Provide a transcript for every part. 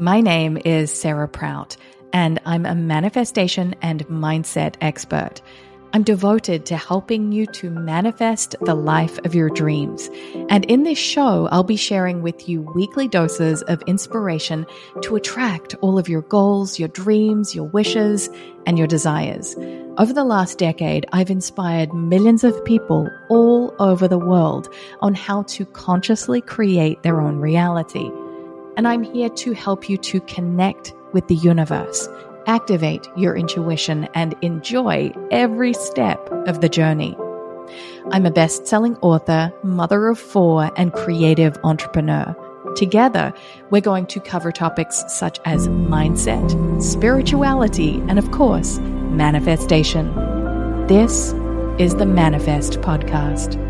My name is Sarah Prout, and I'm a manifestation and mindset expert. I'm devoted to helping you to manifest the life of your dreams. And in this show, I'll be sharing with you weekly doses of inspiration to attract all of your goals, your dreams, your wishes, and your desires. Over the last decade, I've inspired millions of people all over the world on how to consciously create their own reality. And I'm here to help you to connect with the universe activate your intuition, and enjoy every step of the journey. I'm a best selling author, mother of four, and creative entrepreneur. Together, we're going to cover topics such as mindset, spirituality, and of course, manifestation. This is the Manifest Podcast.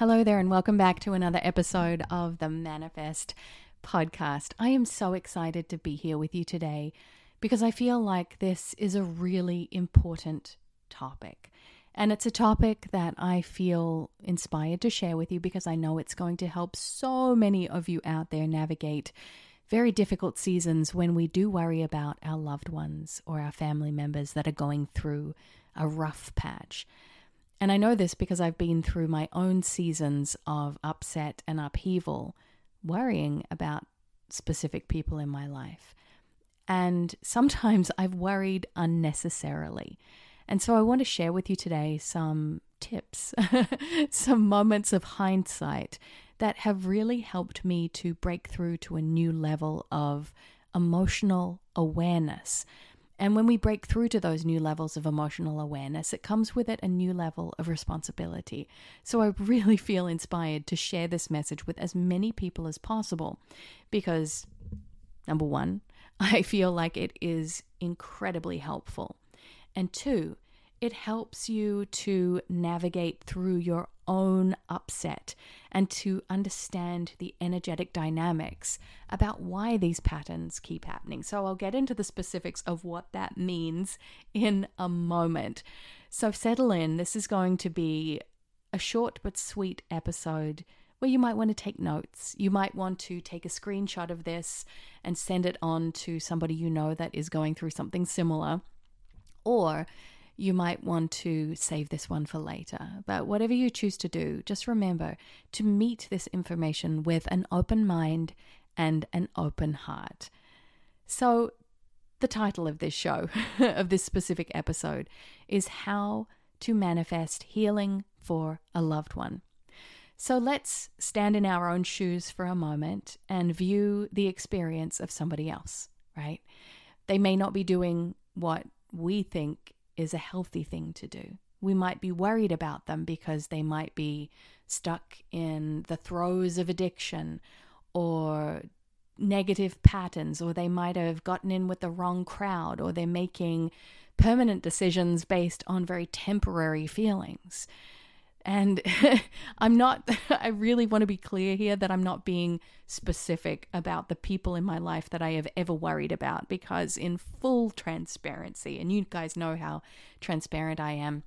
Hello there, and welcome back to another episode of the Manifest podcast. I am so excited to be here with you today because I feel like this is a really important topic. And it's a topic that I feel inspired to share with you because I know it's going to help so many of you out there navigate very difficult seasons when we do worry about our loved ones or our family members that are going through a rough patch. And I know this because I've been through my own seasons of upset and upheaval, worrying about specific people in my life. And sometimes I've worried unnecessarily. And so I want to share with you today some tips, some moments of hindsight that have really helped me to break through to a new level of emotional awareness and when we break through to those new levels of emotional awareness, it comes with it a new level of responsibility. So I really feel inspired to share this message with as many people as possible because, number one, I feel like it is incredibly helpful. And two, it helps you to navigate through your own upset and to understand the energetic dynamics about why these patterns keep happening. So, I'll get into the specifics of what that means in a moment. So, settle in. This is going to be a short but sweet episode where you might want to take notes. You might want to take a screenshot of this and send it on to somebody you know that is going through something similar. Or you might want to save this one for later. But whatever you choose to do, just remember to meet this information with an open mind and an open heart. So, the title of this show, of this specific episode, is How to Manifest Healing for a Loved One. So let's stand in our own shoes for a moment and view the experience of somebody else, right? They may not be doing what we think is a healthy thing to do. We might be worried about them because they might be stuck in the throes of addiction or negative patterns, or they might have gotten in with the wrong crowd, or they're making permanent decisions based on very temporary feelings. And I'm not, I really want to be clear here that I'm not being specific about the people in my life that I have ever worried about because, in full transparency, and you guys know how transparent I am,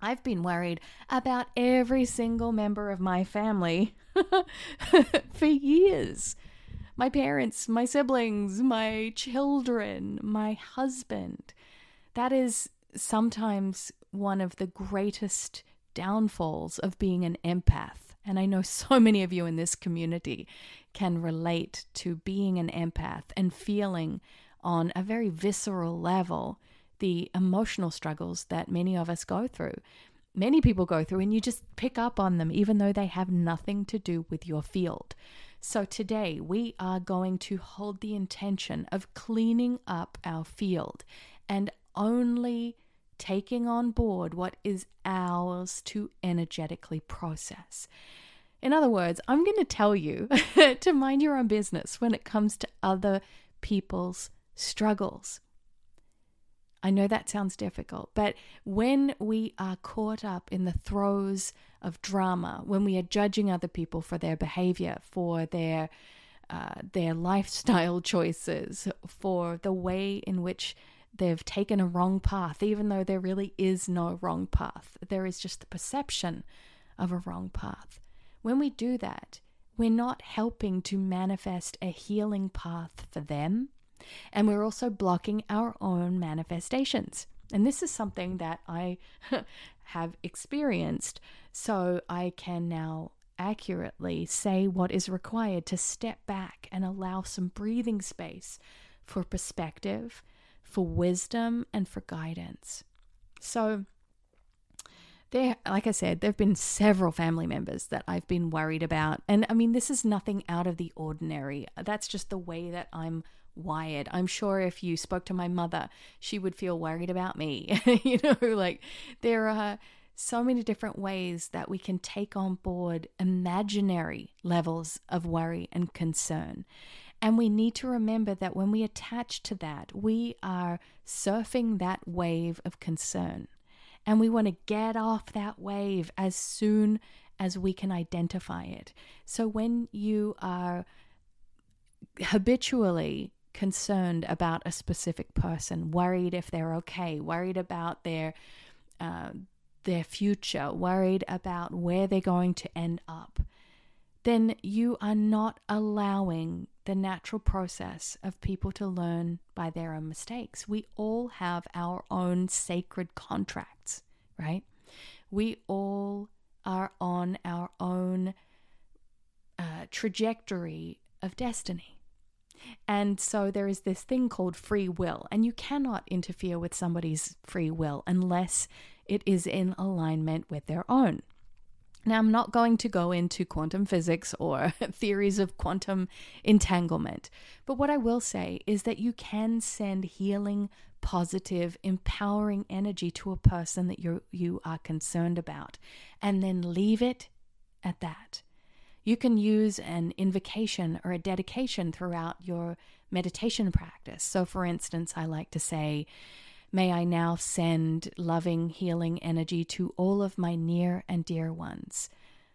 I've been worried about every single member of my family for years. My parents, my siblings, my children, my husband. That is sometimes one of the greatest downfalls of being an empath. And I know so many of you in this community can relate to being an empath and feeling on a very visceral level the emotional struggles that many of us go through. Many people go through, and you just pick up on them, even though they have nothing to do with your field. So today we are going to hold the intention of cleaning up our field and only taking on board what is ours to energetically process. In other words, I'm going to tell you to mind your own business when it comes to other people's struggles. I know that sounds difficult, but when we are caught up in the throes of drama, when we are judging other people for their behavior, for their uh, their lifestyle choices, for the way in which they've taken a wrong path, even though there really is no wrong path, there is just the perception of a wrong path. When we do that, we're not helping to manifest a healing path for them and we're also blocking our own manifestations. And this is something that I have experienced, so I can now accurately say what is required to step back and allow some breathing space for perspective, for wisdom, and for guidance. So, there, like I said, there have been several family members that I've been worried about. And I mean, this is nothing out of the ordinary. That's just the way that I'm wired. I'm sure if you spoke to my mother, she would feel worried about me. you know, like there are so many different ways that we can take on board imaginary levels of worry and concern. And we need to remember that when we attach to that, we are surfing that wave of concern. And we want to get off that wave as soon as we can identify it. So when you are habitually concerned about a specific person, worried if they're okay, worried about their uh, their future, worried about where they're going to end up, then you are not allowing the natural process of people to learn by their own mistakes. We all have our own sacred contracts, right? We all are on our own uh, trajectory of destiny. And so there is this thing called free will, and you cannot interfere with somebody's free will unless it is in alignment with their own. Now, I'm not going to go into quantum physics or theories of quantum entanglement, but what I will say is that you can send healing, positive, empowering energy to a person that you you are concerned about, and then leave it at that. You can use an invocation or a dedication throughout your meditation practice. So, for instance, I like to say, May I now send loving, healing energy to all of my near and dear ones,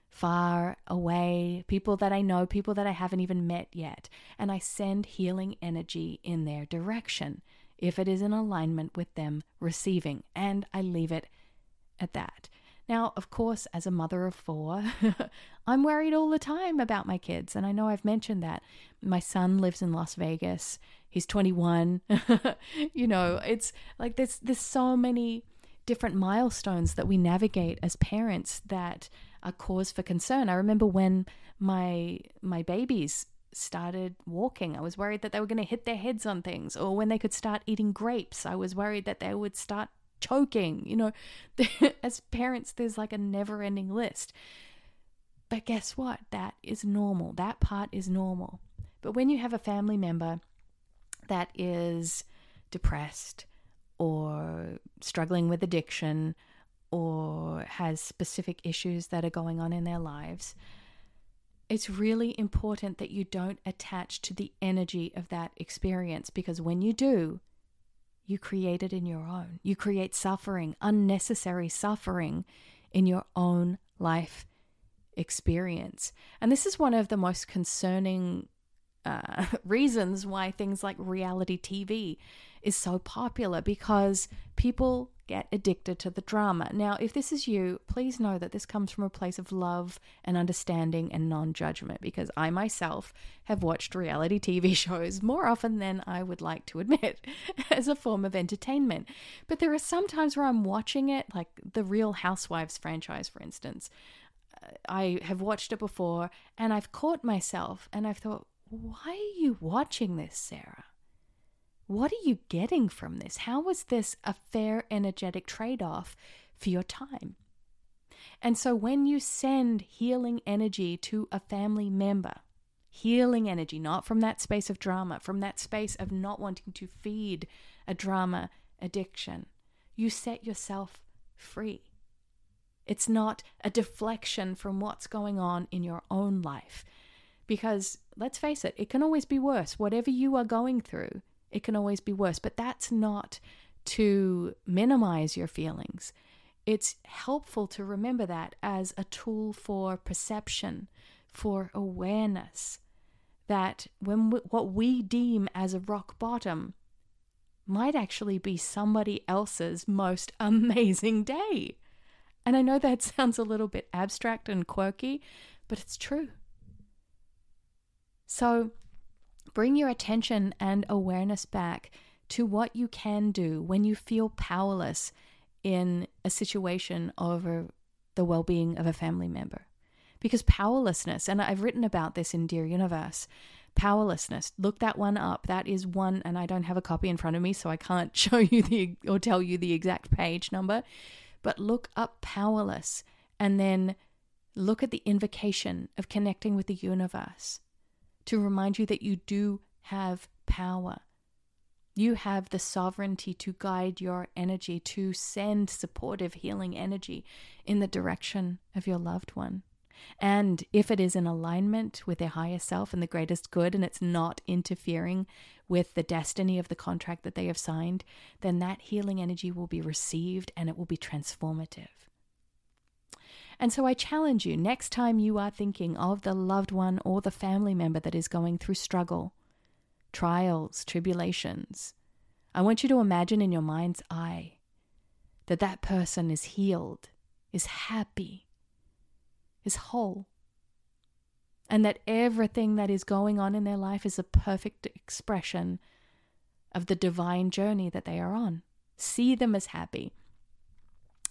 far away, people that I know, people that I haven't even met yet. And I send healing energy in their direction if it is in alignment with them receiving. And I leave it at that. Now, of course, as a mother of four, I'm worried all the time about my kids. And I know I've mentioned that. My son lives in Las Vegas. He's 21. you know, it's like there's there's so many different milestones that we navigate as parents that are cause for concern. I remember when my my babies started walking. I was worried that they were going to hit their heads on things, or when they could start eating grapes, I was worried that they would start choking. You know, as parents, there's like a never ending list. But guess what? That is normal. That part is normal. But when you have a family member that is depressed or struggling with addiction or has specific issues that are going on in their lives, it's really important that you don't attach to the energy of that experience because when you do, you create it in your own. You create suffering, unnecessary suffering in your own life experience. And this is one of the most concerning uh, reasons why things like reality TV is so popular because people get addicted to the drama. Now, if this is you, please know that this comes from a place of love and understanding and non judgment because I myself have watched reality TV shows more often than I would like to admit as a form of entertainment. But there are some times where I'm watching it, like the Real Housewives franchise, for instance. Uh, I have watched it before and I've caught myself and I've thought, why are you watching this, Sarah? What are you getting from this? How was this a fair, energetic trade off for your time? And so when you send healing energy to a family member, healing energy, not from that space of drama, from that space of not wanting to feed a drama addiction. You set yourself free. It's not a deflection from what's going on in your own life. Because let's face it, it can always be worse. Whatever you are going through, it can always be worse. But that's not to minimize your feelings. It's helpful to remember that as a tool for perception, for awareness, that when we, what we deem as a rock bottom might actually be somebody else's most amazing day. And I know that sounds a little bit abstract and quirky, but it's true. So bring your attention and awareness back to what you can do when you feel powerless in a situation over the well being of a family member. Because powerlessness, and I've written about this in Dear Universe, powerlessness, look that one up. That is one, and I don't have a copy in front of me, so I can't show you the or tell you the exact page number, but look up powerless and then look at the invocation of connecting with the universe to remind you that you do have power you have the sovereignty to guide your energy, to send supportive, healing energy in the direction of your loved one. And if it is in alignment with their higher self and the greatest good, and it's not interfering with the destiny of the contract that they have signed, then that healing energy will be received and it will be transformative. And so I challenge you next time you are thinking of the loved one or the family member that is going through struggle, trials, tribulations. I want you to imagine in your mind's eye that that person is healed, is happy, is whole, and that everything that is going on in their life is a perfect expression of the divine journey that they are on. See them as happy.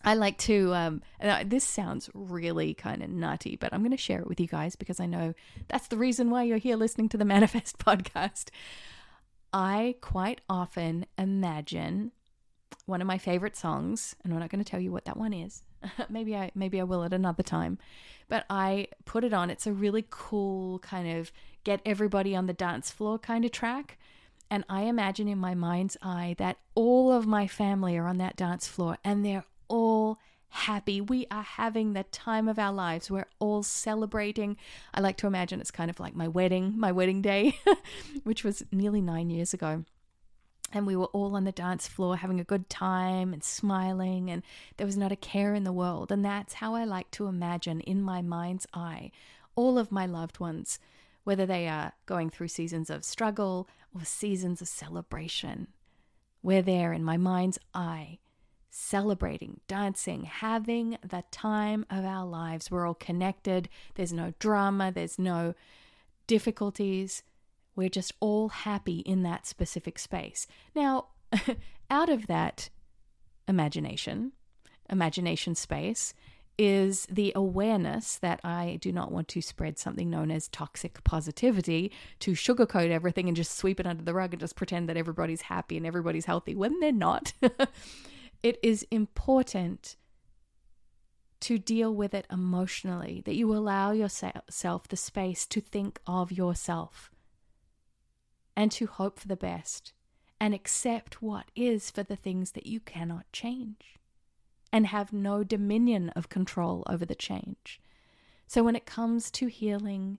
I like to, um, this sounds really kind of nutty, but I'm going to share it with you guys because I know that's the reason why you're here listening to the Manifest podcast. I quite often imagine one of my favorite songs, and I'm not going to tell you what that one is. maybe I maybe I will at another time. But I put it on. It's a really cool kind of get everybody on the dance floor kind of track. And I imagine in my mind's eye that all of my family are on that dance floor and they're happy. We are having the time of our lives. We're all celebrating. I like to imagine it's kind of like my wedding, my wedding day, which was nearly nine years ago. And we were all on the dance floor having a good time and smiling, and there was not a care in the world. And that's how I like to imagine in my mind's eye all of my loved ones, whether they are going through seasons of struggle or seasons of celebration. We're there in my mind's eye celebrating, dancing, having the time of our lives. We're all connected. There's no drama, there's no difficulties. We're just all happy in that specific space. Now, out of that imagination, imagination space, is the awareness that I do not want to spread something known as toxic positivity to sugarcoat everything and just sweep it under the rug and just pretend that everybody's happy and everybody's healthy when they're not. it is important to deal with it emotionally, that you allow yourself the space to think of yourself and to hope for the best and accept what is for the things that you cannot change and have no dominion of control over the change. So when it comes to healing,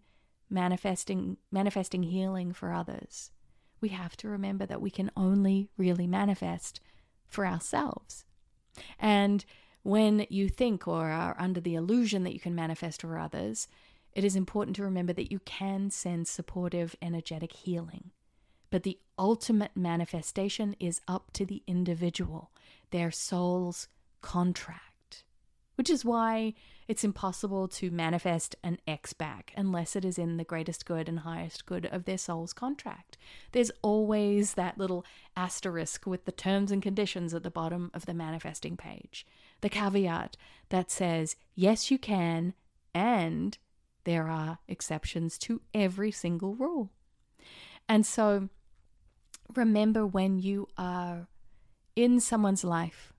manifesting manifesting healing for others, we have to remember that we can only really manifest for ourselves. And when you think or are under the illusion that you can manifest for others, it is important to remember that you can send supportive, energetic healing. But the ultimate manifestation is up to the individual, their soul's contract, which is why it's impossible to manifest an ex back unless it is in the greatest good and highest good of their soul's contract. There's always that little asterisk with the terms and conditions at the bottom of the manifesting page, the caveat that says, yes, you can, and there are exceptions to every single rule. And so remember when you are in someone's life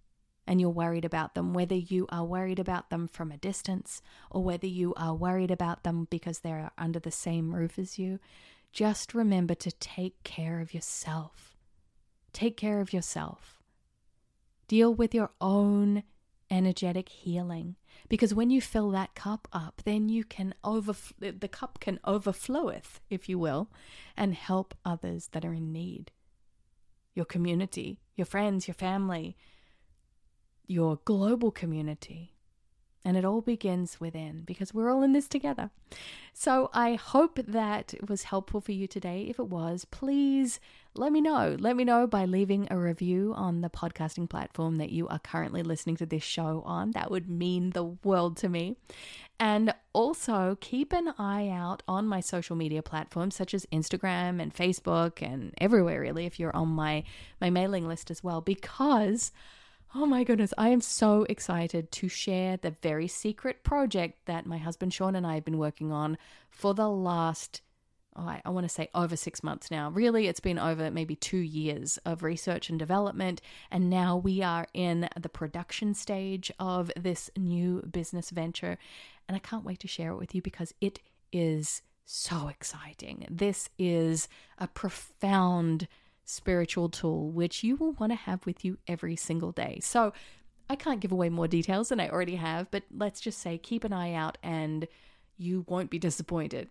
and you're worried about them, whether you are worried about them from a distance or whether you are worried about them because they're under the same roof as you, just remember to take care of yourself. Take care of yourself. Deal with your own energetic healing because when you fill that cup up then you can over the cup can overfloweth if you will and help others that are in need your community your friends your family your global community. And it all begins within because we're all in this together. So I hope that was helpful for you today. If it was, please let me know. Let me know by leaving a review on the podcasting platform that you are currently listening to this show on. That would mean the world to me. And also keep an eye out on my social media platforms such as Instagram and Facebook and everywhere really if you're on my my mailing list as well because Oh my goodness, I am so excited to share the very secret project that my husband Sean and I have been working on for the last, oh, I, I want to say over six months now. Really, it's been over maybe two years of research and development. And now we are in the production stage of this new business venture. And I can't wait to share it with you because it is so exciting. This is a profound spiritual tool, which you will want to have with you every single day. So I can't give away more details than I already have, but let's just say keep an eye out and you won't be disappointed.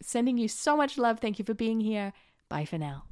Sending you so much love. Thank you for being here. Bye for now.